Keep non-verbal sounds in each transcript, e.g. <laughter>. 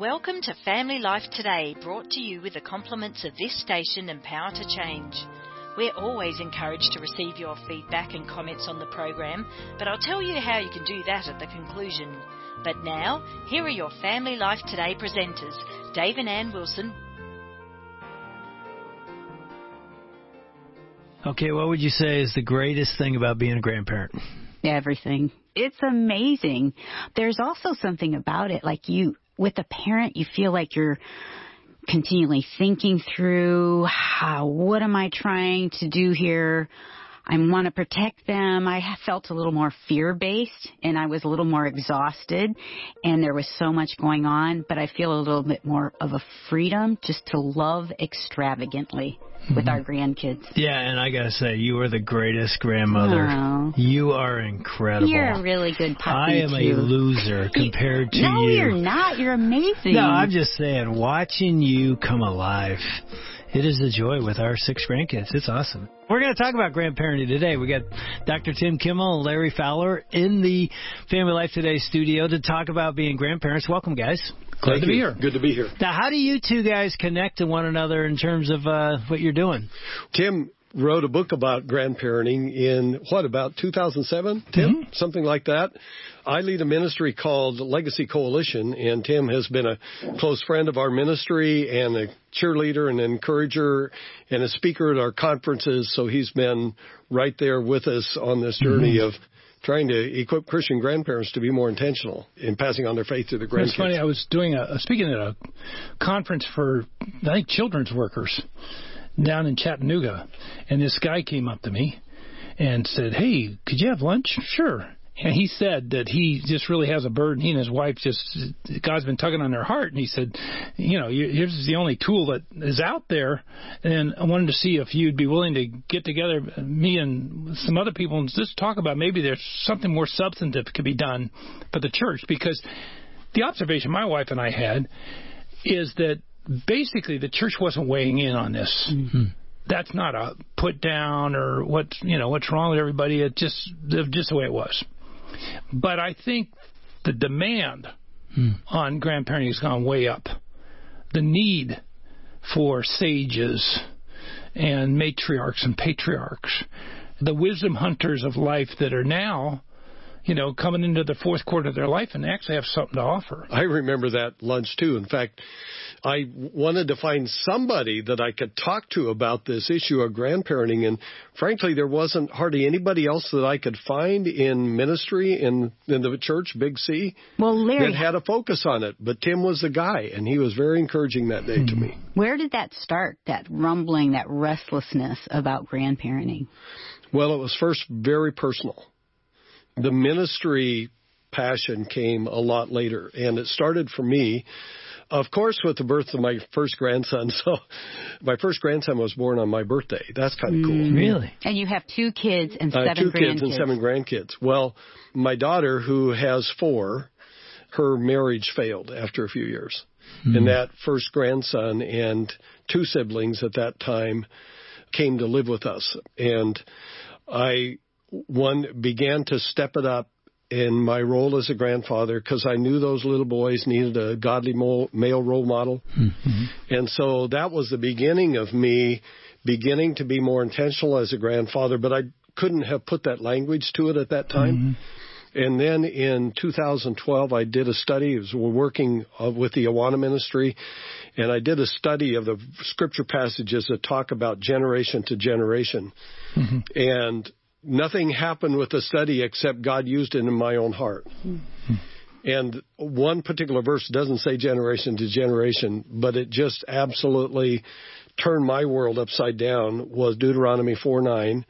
Welcome to Family Life Today, brought to you with the compliments of this station and Power to Change. We're always encouraged to receive your feedback and comments on the program, but I'll tell you how you can do that at the conclusion. But now, here are your Family Life Today presenters, Dave and Ann Wilson. Okay, what would you say is the greatest thing about being a grandparent? Everything. It's amazing. There's also something about it, like you with a parent, you feel like you're continually thinking through how, what am I trying to do here? I want to protect them. I felt a little more fear based and I was a little more exhausted and there was so much going on, but I feel a little bit more of a freedom just to love extravagantly with our mm-hmm. grandkids. Yeah, and I gotta say, you are the greatest grandmother. Oh. You are incredible. You're a really good puppy. I am too. a loser compared to no, you. No, you're not. You're amazing. No, I'm just saying, watching you come alive. It is a joy with our six grandkids. It's awesome. We're going to talk about grandparenting today. We got Dr. Tim Kimmel and Larry Fowler in the Family Life Today studio to talk about being grandparents. Welcome, guys. Glad Thank to be you. here. Good to be here. Now, how do you two guys connect to one another in terms of uh, what you're doing? Tim wrote a book about grandparenting in what about 2007 tim Mm-hmm. something like that i lead a ministry called legacy coalition and tim has been a close friend of our ministry and a cheerleader and encourager and a speaker at our conferences so he's been right there with us on this journey Mm-hmm. of trying to equip christian grandparents to be more intentional in passing on their faith to the grandkids It's funny. I was doing a speaking at a conference for I think children's workers down in Chattanooga, and this guy came up to me and said, "Hey, could you have lunch?" Sure. And he said that he just really has a burden. He and his wife just God's been tugging on their heart, and he said, "You know, here's the only tool that is out there, and I wanted to see if you'd be willing to get together, me and some other people, and just talk about maybe there's something more substantive could be done for the church because." the observation my wife and I had is that basically the church wasn't weighing in on this. Mm-hmm. That's not a put down or what you know what's wrong with everybody. It just just the way it was. But I think the demand hmm. on grandparenting has gone way up. The need for sages and matriarchs and patriarchs, the wisdom hunters of life that are now, you know, coming into the fourth quarter of their life and actually have something to offer. I remember that lunch too. In fact, I wanted to find somebody that I could talk to about this issue of grandparenting, and frankly, there wasn't hardly anybody else that I could find in ministry in in the church, Big C, Well, Larry, that had a focus on it. But Tim was the guy, and he was very encouraging that day to hmm. me. where did that start? That rumbling, that restlessness about grandparenting? Well, it was first very personal. The ministry passion came a lot later, and it started for me, of course, with the birth of my first grandson. <laughs> So, my first grandson was born on my birthday. That's kind of cool. Really? And you have two kids and Uh, seven two grandkids. kids and seven grandkids. Well, my daughter, who has four, her marriage failed after a few years. And that first grandson and two siblings at that time came to live with us. And I, one, began to step it up in my role as a grandfather because I knew those little boys needed a godly male role model. Mm-hmm. And so that was the beginning of me beginning to be more intentional as a grandfather, but I couldn't have put that language to it at that time. Mm-hmm. And then in 2012, I did a study. Was working uh, with the Awana Ministry, and I did a study of the scripture passages that talk about generation to generation. Mm-hmm. And nothing happened with the study except God used it in my own heart. And one particular verse doesn't say generation to generation, but it just absolutely turned my world upside down was Deuteronomy 4 9,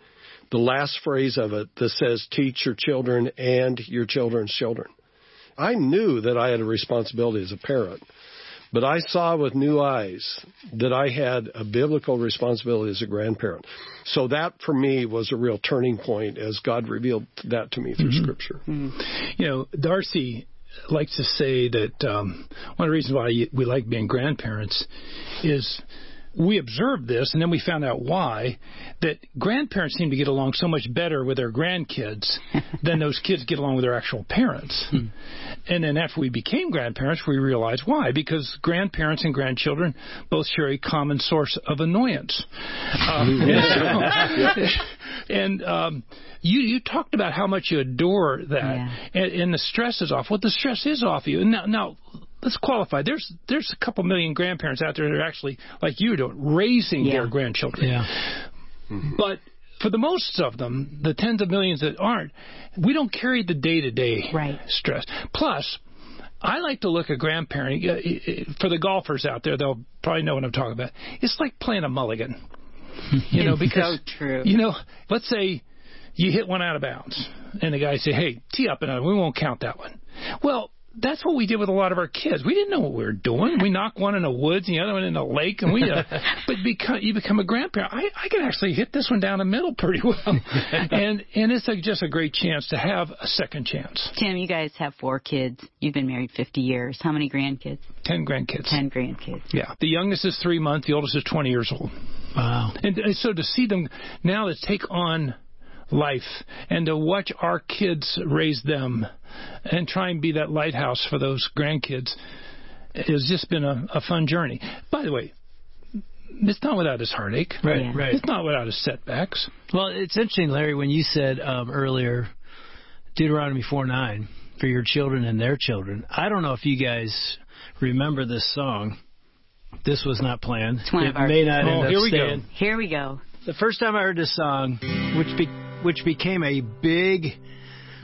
the last phrase of it that says, teach your children and your children's children. I knew that I had a responsibility as a parent, but I saw with new eyes that I had a biblical responsibility as a grandparent. So that for me was a real turning point as God revealed that to me through Scripture. You know, Darcy likes to say that um, one of the reasons why we like being grandparents is we observed this, and then we found out why. That grandparents seem to get along so much better with their grandkids <laughs> than those kids get along with their actual parents. Hmm. And then after we became grandparents, we realized why. Because grandparents and grandchildren both share a common source of annoyance. Um, <laughs> and um, you you talked about how much you adore that, yeah. and, and the stress is off. Well, the stress is off you. And now, now let's qualify. There's there's a couple million grandparents out there that are actually like you doing, raising yeah. their grandchildren. Yeah. Mm-hmm. But for the most of them, the tens of millions that aren't, we don't carry the day to day stress. Plus, I like to look at grandparenting. For the golfers out there, they'll probably know what I'm talking about. It's like playing a mulligan. You know, <laughs> because so true. You know, let's say you hit one out of bounds, and the guy say, "Hey, tee up another. We won't count that one." Well, that's what we did with a lot of our kids. We didn't know what we were doing. We knocked one in the woods and the other one in the lake, and we. Uh, <laughs> but become you become a grandparent. I I can actually hit this one down the middle pretty well, <laughs> and and it's a, just a great chance to have a second chance. Tim, you guys have four kids. You've been married 50 years. How many grandkids? Ten grandkids. Ten grandkids. Yeah, the youngest is three months. The oldest is 20 years old. Wow. And, and so to see them now to take on life and to watch our kids raise them and try and be that lighthouse for those grandkids has just been a, a fun journey. By the way, it's not without its heartache. Right, yeah. right. It's not without its setbacks. Well, it's interesting, Larry, when you said um, earlier Deuteronomy 4 9 for your children and their children. I don't know if you guys remember this song. This was not planned. It's one it of our, may not oh, end up here we staying. go. Here we go. The first time I heard this song, which be, which became a big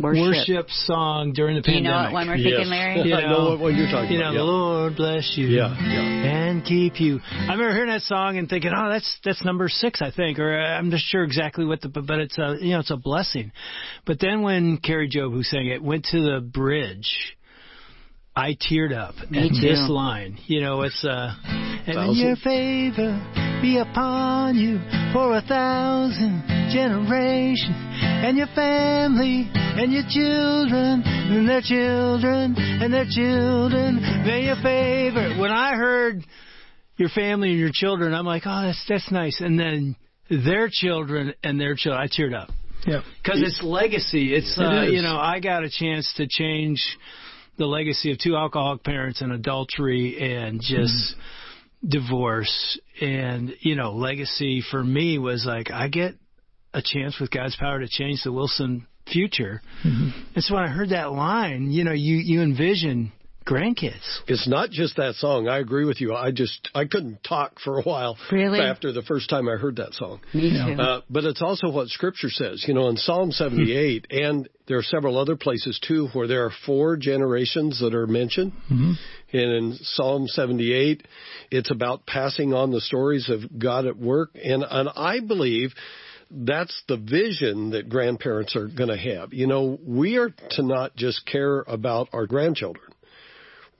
worship, worship song during the Do pandemic. You know what one we're yes. Larry? You <laughs> know, I know what, what you're talking you about. know, the Lord bless you. Yeah, yeah. And keep you. I remember hearing that song and thinking, oh, that's that's number six, I think, or uh, I'm just sure exactly what the, but it's a, you know, it's a blessing. But then when Kari Jobe, who sang it, went to the bridge, I teared up Me at too. this line. You know, it's uh, and Thousand. your favor be upon you for a thousand generations, and your family and your children and their children and their children. May your favor. When I heard your family and your children, I'm like, oh, that's that's nice. And then their children and their children, I teared up. Yeah. Because it's legacy. It's It uh, you know, I got a chance to change the legacy of two alcoholic parents and adultery and just divorce and you know, legacy for me was like I get a chance with God's power to change the Wilson future. Mm-hmm. And so when I heard that line, you know, you you envision grandkids. It's not just that song. I agree with you. I just I couldn't talk for a while Really? after the first time I heard that song. Me too. Uh, but it's also what Scripture says. You know, in Psalm 78, and there are several other places too where there are four generations that are mentioned. And in Psalm 78, it's about passing on the stories of God at work. And, and I believe that's the vision that grandparents are going to have. You know, we are to not just care about our grandchildren.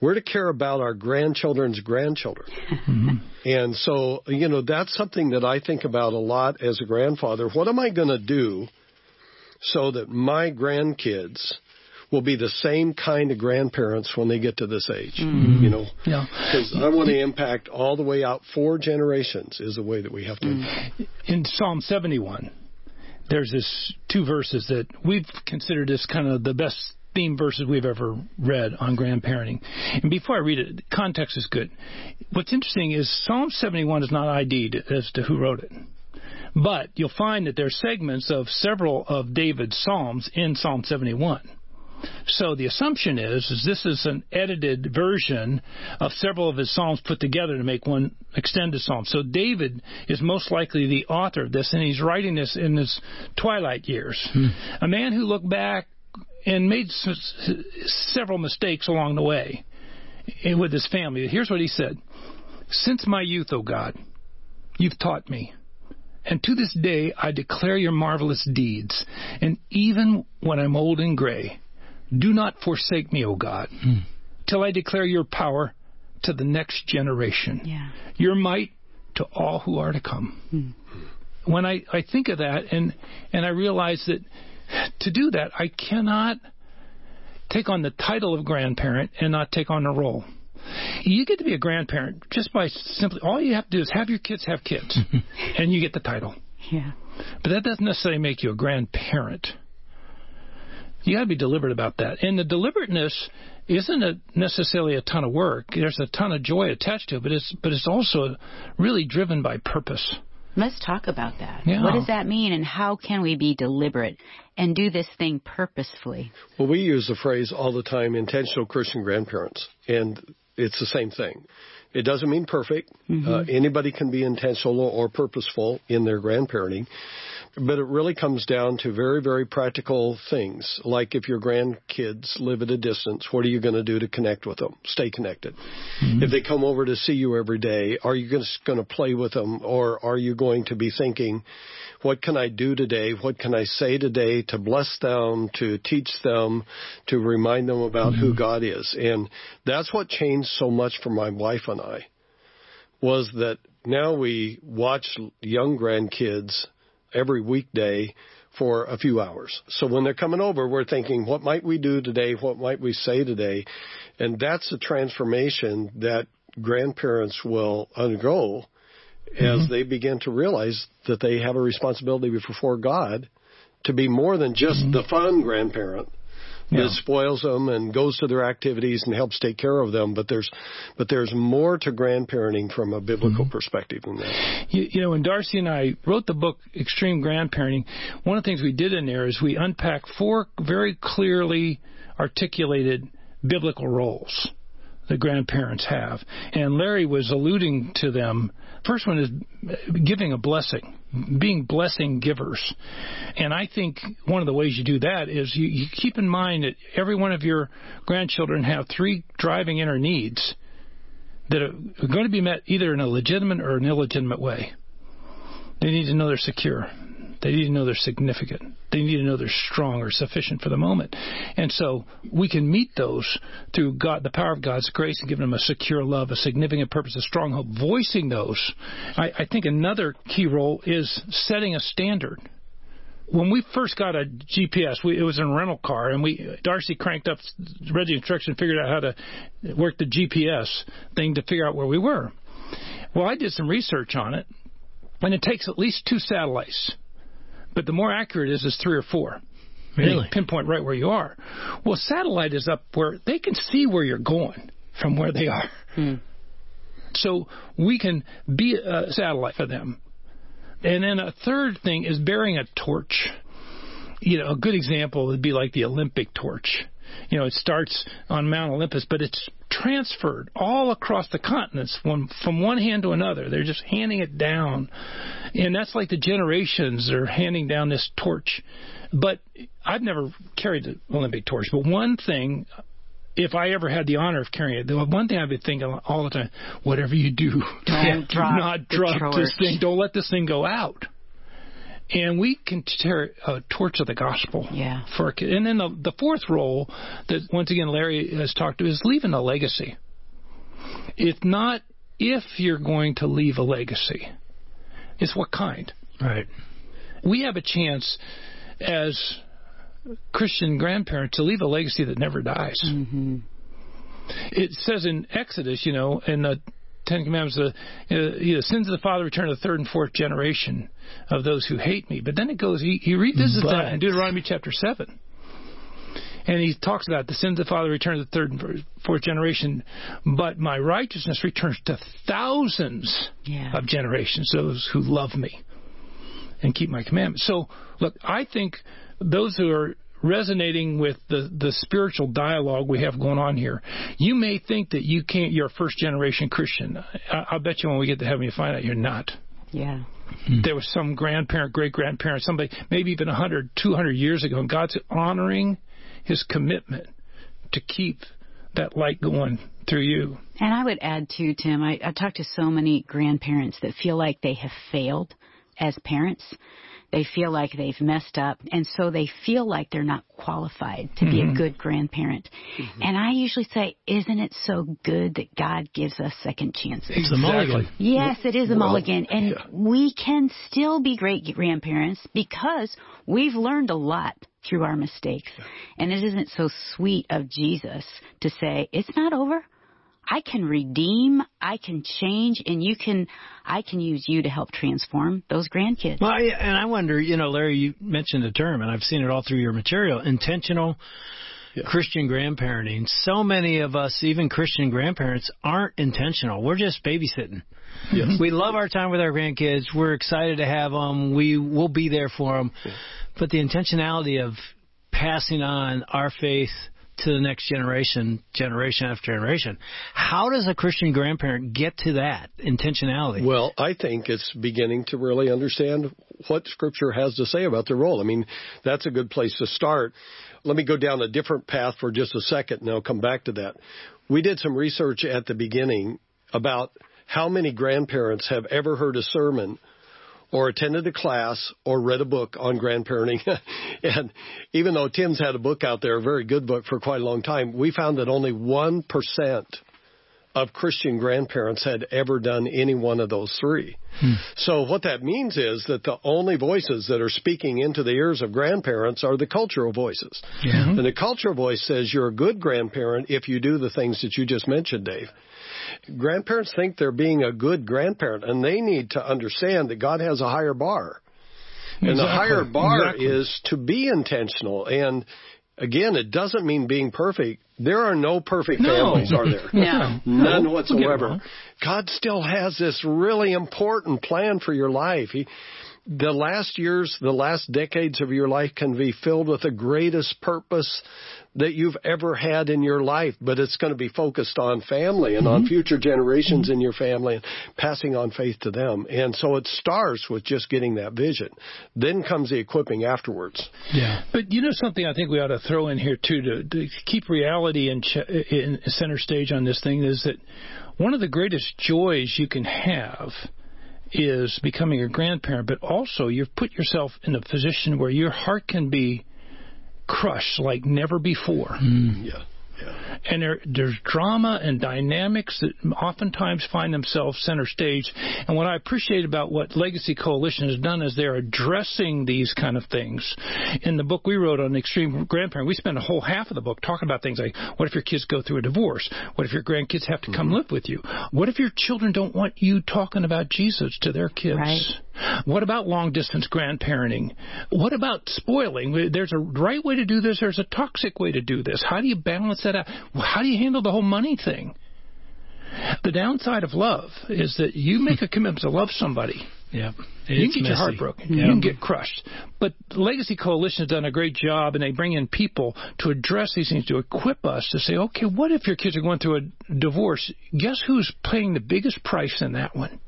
We're to care about our grandchildren's grandchildren. Mm-hmm. And so, you know, that's something that I think about a lot as a grandfather. What am I going to do so that my grandkids will be the same kind of grandparents when they get to this age? Mm-hmm. You know, Yeah. because I want to impact all the way out four generations is the way that we have to. impact. in Psalm 71, there's this two verses that we've considered as kind of the best theme verses we've ever read on grandparenting. And before I read it, context is good. What's interesting is Psalm 71 is not ID'd as to who wrote it. But you'll find that there are segments of several of David's Psalms in Psalm 71. So the assumption is, is this is an edited version of several of his psalms put together to make one extended psalm. So David is most likely the author of this, and he's writing this in his twilight years. Hmm. A man who looked back and made s- s- several mistakes along the way eh, with his family. Here's what he said: Since my youth, O God, you've taught me. And to this day I declare your marvelous deeds. And even when I'm old and gray, do not forsake me, O God, till I declare your power to the next generation, Yeah. your might to all who are to come. When I, I think of that and, and I realize that to do that, I cannot take on the title of grandparent and not take on the role. You get to be a grandparent just by simply all you have to do is have your kids have kids, <laughs> and you get the title. Yeah. But that doesn't necessarily make you a grandparent. You got to be deliberate about that. And the deliberateness isn't a, necessarily a ton of work. There's a ton of joy attached to it, but it's but it's also really driven by purpose. Let's talk about that. Yeah. What does that mean, and how can we be deliberate and do this thing purposefully? Well, we use the phrase all the time intentional Christian grandparents, and it's the same thing. It doesn't mean perfect. Mm-hmm. Uh, anybody can be intentional or purposeful in their grandparenting. But it really comes down to very, very practical things. Like if your grandkids live at a distance, what are you going to do to connect with them? Stay connected. Mm-hmm. If they come over to see you every day, are you just going to play with them or are you going to be thinking, what can I do today? What can I say today to bless them, to teach them, to remind them about who mm-hmm. God is? And that's what changed so much for my wife and I was that now we watch young grandkids every weekday for a few hours. So when they're coming over, we're thinking, what might we do today? What might we say today? And that's a transformation that grandparents will undergo as mm-hmm. they begin to realize that they have a responsibility before God to be more than just mm-hmm. the fun grandparent Yeah. that spoils them and goes to their activities and helps take care of them. But there's, but there's more to grandparenting from a biblical mm-hmm. perspective than that. You, you know, when Darcy and I wrote the book Extreme Grandparenting, one of the things we did in there is we unpacked four very clearly articulated biblical roles that grandparents have. And Larry was alluding to them. First one is giving a blessing, being blessing givers. And I think one of the ways you do that is you, you keep in mind that every one of your grandchildren have three driving inner needs that are going to be met either in a legitimate or an illegitimate way. They need to know they're secure. They need to know they're significant. They need to know they're strong or sufficient for the moment. And so we can meet those through God, the power of God's grace and giving them a secure love, a significant purpose, a strong hope, voicing those. I, I think another key role is setting a standard when we first got a GPS, we, it was in a rental car, and we Darcy cranked up, read the instructions, figured out how to work the GPS thing to figure out where we were. Well, I did some research on it, and it takes at least two satellites, but the more accurate it is is three or four. Really? They pinpoint right where you are. Well, satellite is up where they can see where you're going from where they are. Hmm. So we can be a satellite for them. And then a third thing is bearing a torch. You know, a good example would be like the Olympic torch. You know, it starts on Mount Olympus, but it's transferred all across the continents from, from one hand to another. They're just handing it down. And that's like the generations are handing down this torch. But I've never carried the Olympic torch. But one thing if I ever had the honor of carrying it, the one thing I've been thinking all the time, whatever you do, Don't <laughs> do drop not drop this thing. Don't let this thing go out. And we can tear a torch of the gospel Yeah. for a kid. And then the, the fourth role that once again Larry has talked to is leaving a legacy. It's not if you're going to leave a legacy. It's what kind Right. we have a chance as Christian grandparents to leave a legacy that never dies. Mm-hmm. It says in Exodus, you know, in the Ten Commandments, the, uh, you know, sins of the father return to the third and fourth generation of those who hate me. But then it goes, he, he revisits But- that in Deuteronomy chapter 7. And he talks about the sins of the father return to the third and fourth generation, but my righteousness returns to thousands Yeah. of generations, those who love me and keep my commandments. So, look, I think those who are resonating with the, the spiritual dialogue we have going on here, you may think that you can't, you're a first generation Christian. I, I'll bet you when we get to heaven, you find out you're not. Yeah. Hmm. There was some grandparent, great grandparent, somebody, maybe even 100, 200 years ago, and God's honoring his commitment to keep that light going through you. And I would add too, Tim, I, I talk to so many grandparents that feel like they have failed as parents. They feel like they've messed up, and so they feel like they're not qualified to be a mm-hmm. good grandparent. Mm-hmm. And I usually say, Isn't it so good that God gives us second chances? It's a mulligan. Yes, it is a Well, mulligan. And yeah. we can still be great grandparents because we've learned a lot through our mistakes. And it isn't so sweet of Jesus to say, it's not over. I can redeem, I can change, and you can, I can use you to help transform those grandkids. Well, I, and I wonder, you know, Larry, you mentioned the term, and I've seen it all through your material, intentional yeah. Christian grandparenting. So many of us, even Christian grandparents, aren't intentional. We're just babysitting. Yes. We love our time with our grandkids. We're excited to have them. We will be there for them. Yeah. But the intentionality of passing on our faith to the next generation, generation after generation. How does a Christian grandparent get to that intentionality? Well, I think it's beginning to really understand what Scripture has to say about their role. I mean, that's a good place to start. Let me go down a different path for just a second, and I'll come back to that. We did some research at the beginning about how many grandparents have ever heard a sermon or attended a class or read a book on grandparenting. <laughs> and even though Tim's had a book out there, a very good book for quite a long time, we found that only 1% of Christian grandparents had ever done any one of those three. Hmm. So what that means is that the only voices that are speaking into the ears of grandparents are the cultural voices. Yeah. And the cultural voice says you're a good grandparent if you do the things that you just mentioned, Dave grandparents think they're being a good grandparent, and they need to understand that God has a higher bar. And the higher bar exactly. is to be intentional. And again, it doesn't mean being perfect. There are no perfect no. families, are there? <laughs> no. None whatsoever. God still has this really important plan for your life. He, the last years, the last decades of your life can be filled with the greatest purpose that you've ever had in your life, but it's going to be focused on family and mm-hmm. on future generations mm-hmm. in your family and passing on faith to them. And so it starts with just getting that vision. Then comes the equipping afterwards. Yeah. But you know something I think we ought to throw in here too to, to keep reality in, ch- in center stage on this thing is that one of the greatest joys you can have is becoming a grandparent, but also you've put yourself in a position where your heart can be crushed like never before. Mm. Yeah. And there, there's drama and dynamics that oftentimes find themselves center stage. And what I appreciate about what Legacy Coalition has done is they're addressing these kind of things. In the book we wrote on extreme grandparent, we spent a whole half of the book talking about things like what if your kids go through a divorce? What if your grandkids have to come mm-hmm. live with you? What if your children don't want you talking about Jesus to their kids? Right. What about long distance grandparenting? What about spoiling? There's a right way to do this, there's a toxic way to do this. How do you balance that out? How do you handle the whole money thing? The downside of love is that you make a commitment to love somebody. Yeah, you can get messy. your heart broken. Yeah. You can get crushed. But Legacy Coalition has done a great job, and they bring in people to address these things, to equip us to say, okay, what if your kids are going through a divorce? Guess who's paying the biggest price in that one?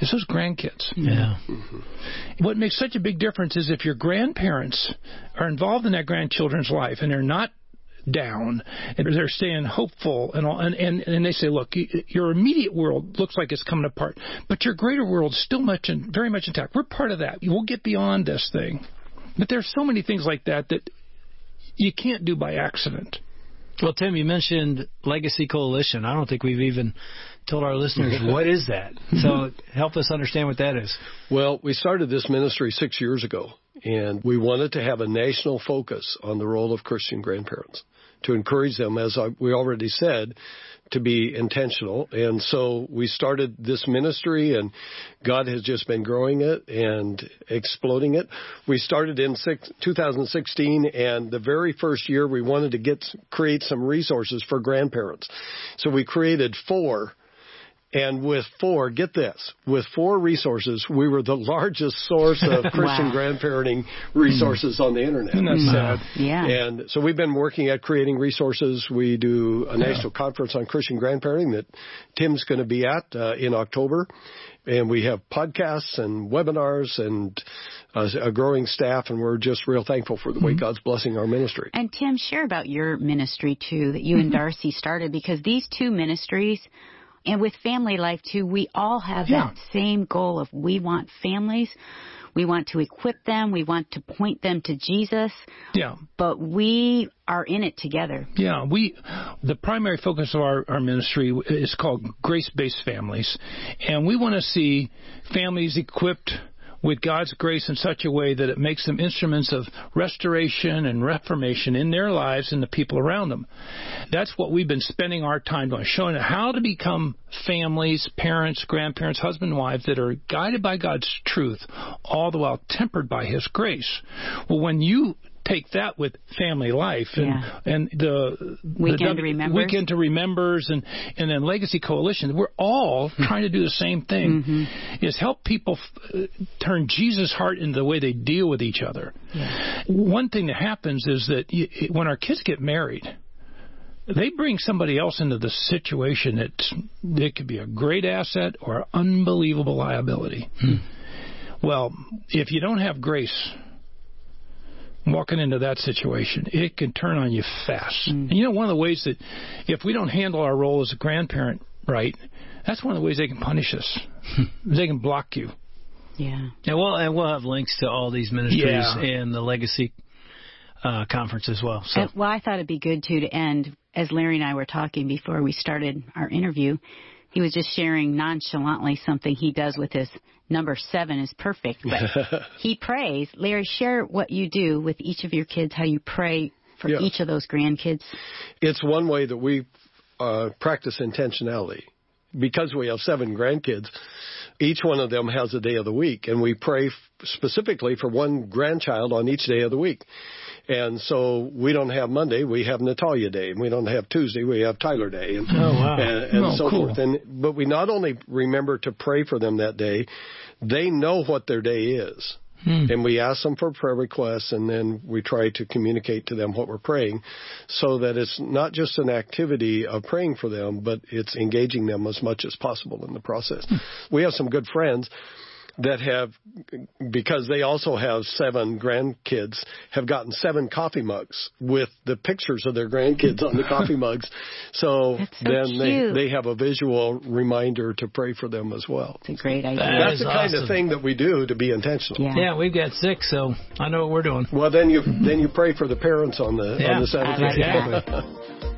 It's those grandkids. Yeah. Mm-hmm. What makes such a big difference is if your grandparents are involved in that grandchildren's life and they're not down and they're staying hopeful and all and, and and they say look your immediate world looks like it's coming apart but your greater world is still much in, very much intact we're part of that we'll get beyond this thing but there's so many things like that that you can't do by accident well, Tim, you mentioned Legacy Coalition. I don't think we've even told our listeners <laughs> what is that. So help us understand what that is. Well, we started this ministry six years ago, and we wanted to have a national focus on the role of Christian grandparents to encourage them, as I, we already said, to be intentional. And so we started this ministry and God has just been growing it and exploding it. We started in six, 2016 and the very first year we wanted to get, create some resources for grandparents. So we created four and with four, get this, with four resources, we were the largest source of <laughs> Christian wow. grandparenting resources on the internet. That's sad. Yeah. And so we've been working at creating resources. We do a national yeah. conference on Christian grandparenting that Tim's going to be at uh, in October. And we have podcasts and webinars and uh, a growing staff, and we're just real thankful for the way mm-hmm. God's blessing our ministry. And Tim, share about your ministry too that you and. <laughs> Darcy started because these two ministries – and with family life too, we all have yeah. that same goal of we want families. We want to equip them. We want to point them to Jesus. Yeah. But we are in it together. Yeah. We, the primary focus of our, our ministry is called grace based families. And we want to see families equipped with God's grace in such a way that it makes them instruments of restoration and reformation in their lives and the people around them. That's what we've been spending our time on, showing how to become families, parents, grandparents, husband and wife that are guided by God's truth, all the while tempered by His grace. Well, when you take that with family life and Yeah. and the Weekend the W- Remembers. weekend to remembers and and then legacy coalition. We're all <laughs> trying to do the same thing is help people f- uh, turn jesus heart into the way they deal with each other. One thing that happens is that y when our kids get married they bring somebody else into the situation that it could be a great asset or unbelievable liability. Well if you don't have grace walking into that situation, it can turn on you fast. And you know, one of the ways that if we don't handle our role as a grandparent right, that's one of the ways they can punish us. <laughs> they can block you. Yeah. And we'll and we'll have links to all these ministries Yeah. and the legacy uh, conference as well. So well, I thought it'd be good too to end as Larry and I were talking before we started our interview. He was just sharing nonchalantly something he does with his number seven is perfect, but <laughs> he prays. Larry, share what you do with each of your kids, how you pray for Yeah. each of those grandkids. It's one way that we uh, practice intentionality. Because we have seven grandkids, each one of them has a day of the week, and we pray f- specifically for one grandchild on each day of the week. And so we don't have Monday, we have Natalia Day, and we don't have Tuesday, we have Tyler Day, and, Oh, wow. and, and Oh, so cool. forth. And but we not only remember to pray for them that day, they know what their day is. Hmm. And we ask them for prayer requests, and then we try to communicate to them what we're praying, so that it's not just an activity of praying for them, but it's engaging them as much as possible in the process. Hmm. We have some good friends that have, because they also have seven grandkids, have gotten seven coffee mugs with the pictures of their grandkids on the coffee <laughs> mugs. So, so then cute. they they have a visual reminder to pray for them as well. It's a great idea. That That's is the kind awesome. of thing that we do to be intentional. yeah. yeah, we've got six, so I know what we're doing. Well, then you then you pray for the parents on the Yeah, on the seventh. Like day. <laughs>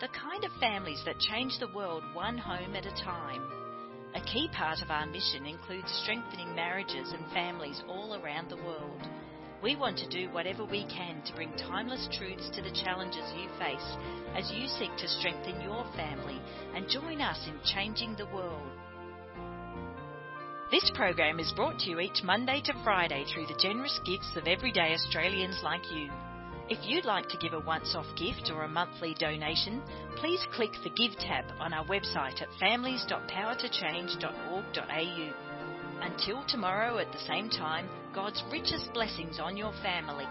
the kind of families that change the world one home at a time. A key part of our mission includes strengthening marriages and families all around the world. We want to do whatever we can to bring timeless truths to the challenges you face as you seek to strengthen your family and join us in changing the world. This program is brought to you each Monday to Friday through the generous gifts of everyday Australians like you. If you'd like to give a once off gift or a monthly donation, please click the Give tab on our website at families.powertochange.org.au. Until tomorrow at the same time, God's richest blessings on your family.